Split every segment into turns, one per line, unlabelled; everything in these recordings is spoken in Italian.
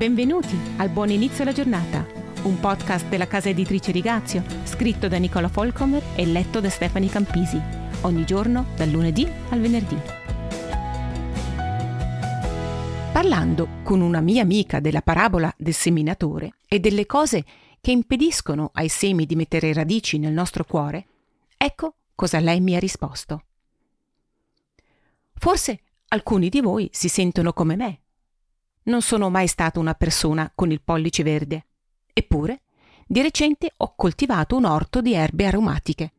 Benvenuti al Buon Inizio alla Giornata, un podcast della casa editrice Rigazio, scritto da Nicola Folcomer e letto da Stefani Campisi, ogni giorno dal lunedì al venerdì. Parlando con una mia amica della parabola del seminatore e delle cose che impediscono ai semi di mettere radici nel nostro cuore, ecco cosa lei mi ha risposto. Forse alcuni di voi si sentono come me non sono mai stata una persona con il pollice verde. Eppure, di recente ho coltivato un orto di erbe aromatiche.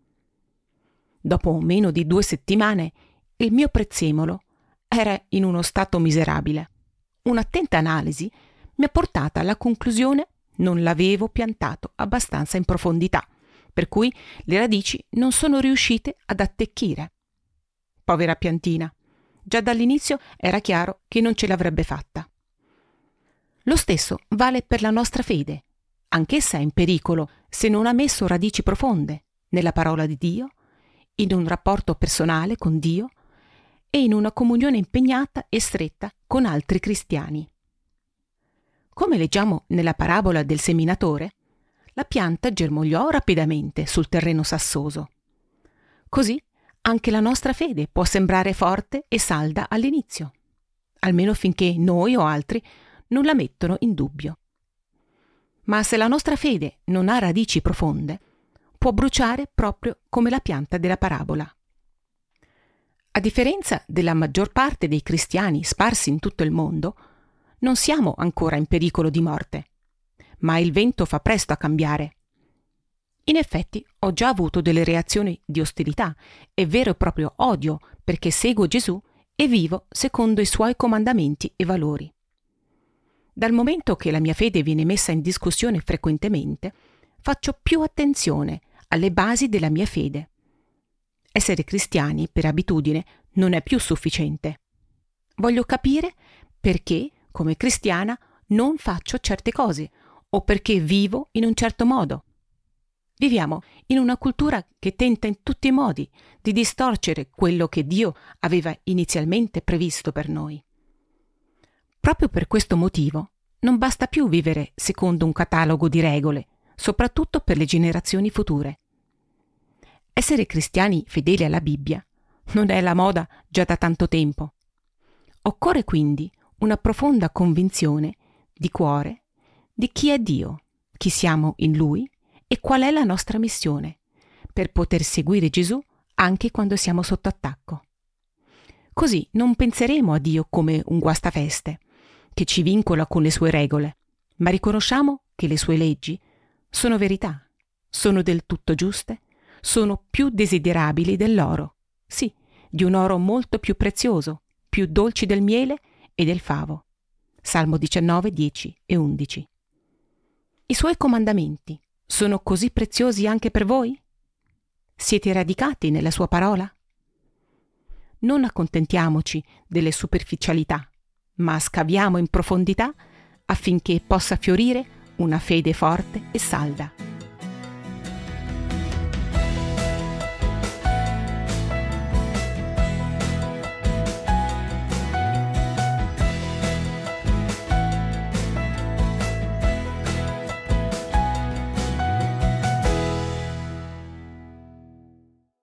Dopo meno di due settimane, il mio prezzemolo era in uno stato miserabile. Un'attenta analisi mi ha portata alla conclusione non l'avevo piantato abbastanza in profondità, per cui le radici non sono riuscite ad attecchire. Povera piantina, già dall'inizio era chiaro che non ce l'avrebbe fatta. Lo stesso vale per la nostra fede. Anch'essa è in pericolo se non ha messo radici profonde nella parola di Dio, in un rapporto personale con Dio e in una comunione impegnata e stretta con altri cristiani. Come leggiamo nella parabola del seminatore, la pianta germogliò rapidamente sul terreno sassoso. Così anche la nostra fede può sembrare forte e salda all'inizio, almeno finché noi o altri non la mettono in dubbio. Ma se la nostra fede non ha radici profonde, può bruciare proprio come la pianta della parabola. A differenza della maggior parte dei cristiani sparsi in tutto il mondo, non siamo ancora in pericolo di morte, ma il vento fa presto a cambiare. In effetti ho già avuto delle reazioni di ostilità e vero e proprio odio perché seguo Gesù e vivo secondo i suoi comandamenti e valori. Dal momento che la mia fede viene messa in discussione frequentemente, faccio più attenzione alle basi della mia fede. Essere cristiani, per abitudine, non è più sufficiente. Voglio capire perché, come cristiana, non faccio certe cose o perché vivo in un certo modo. Viviamo in una cultura che tenta in tutti i modi di distorcere quello che Dio aveva inizialmente previsto per noi. Proprio per questo motivo non basta più vivere secondo un catalogo di regole, soprattutto per le generazioni future. Essere cristiani fedeli alla Bibbia non è la moda già da tanto tempo. Occorre quindi una profonda convinzione di cuore di chi è Dio, chi siamo in Lui e qual è la nostra missione, per poter seguire Gesù anche quando siamo sotto attacco. Così non penseremo a Dio come un guastafeste, che ci vincola con le sue regole, ma riconosciamo che le sue leggi sono verità, sono del tutto giuste, sono più desiderabili dell'oro, sì, di un oro molto più prezioso, più dolci del miele e del favo. Salmo 19, 10 e 11. I suoi comandamenti sono così preziosi anche per voi? Siete radicati nella sua parola? Non accontentiamoci delle superficialità ma scaviamo in profondità affinché possa fiorire una fede forte e salda.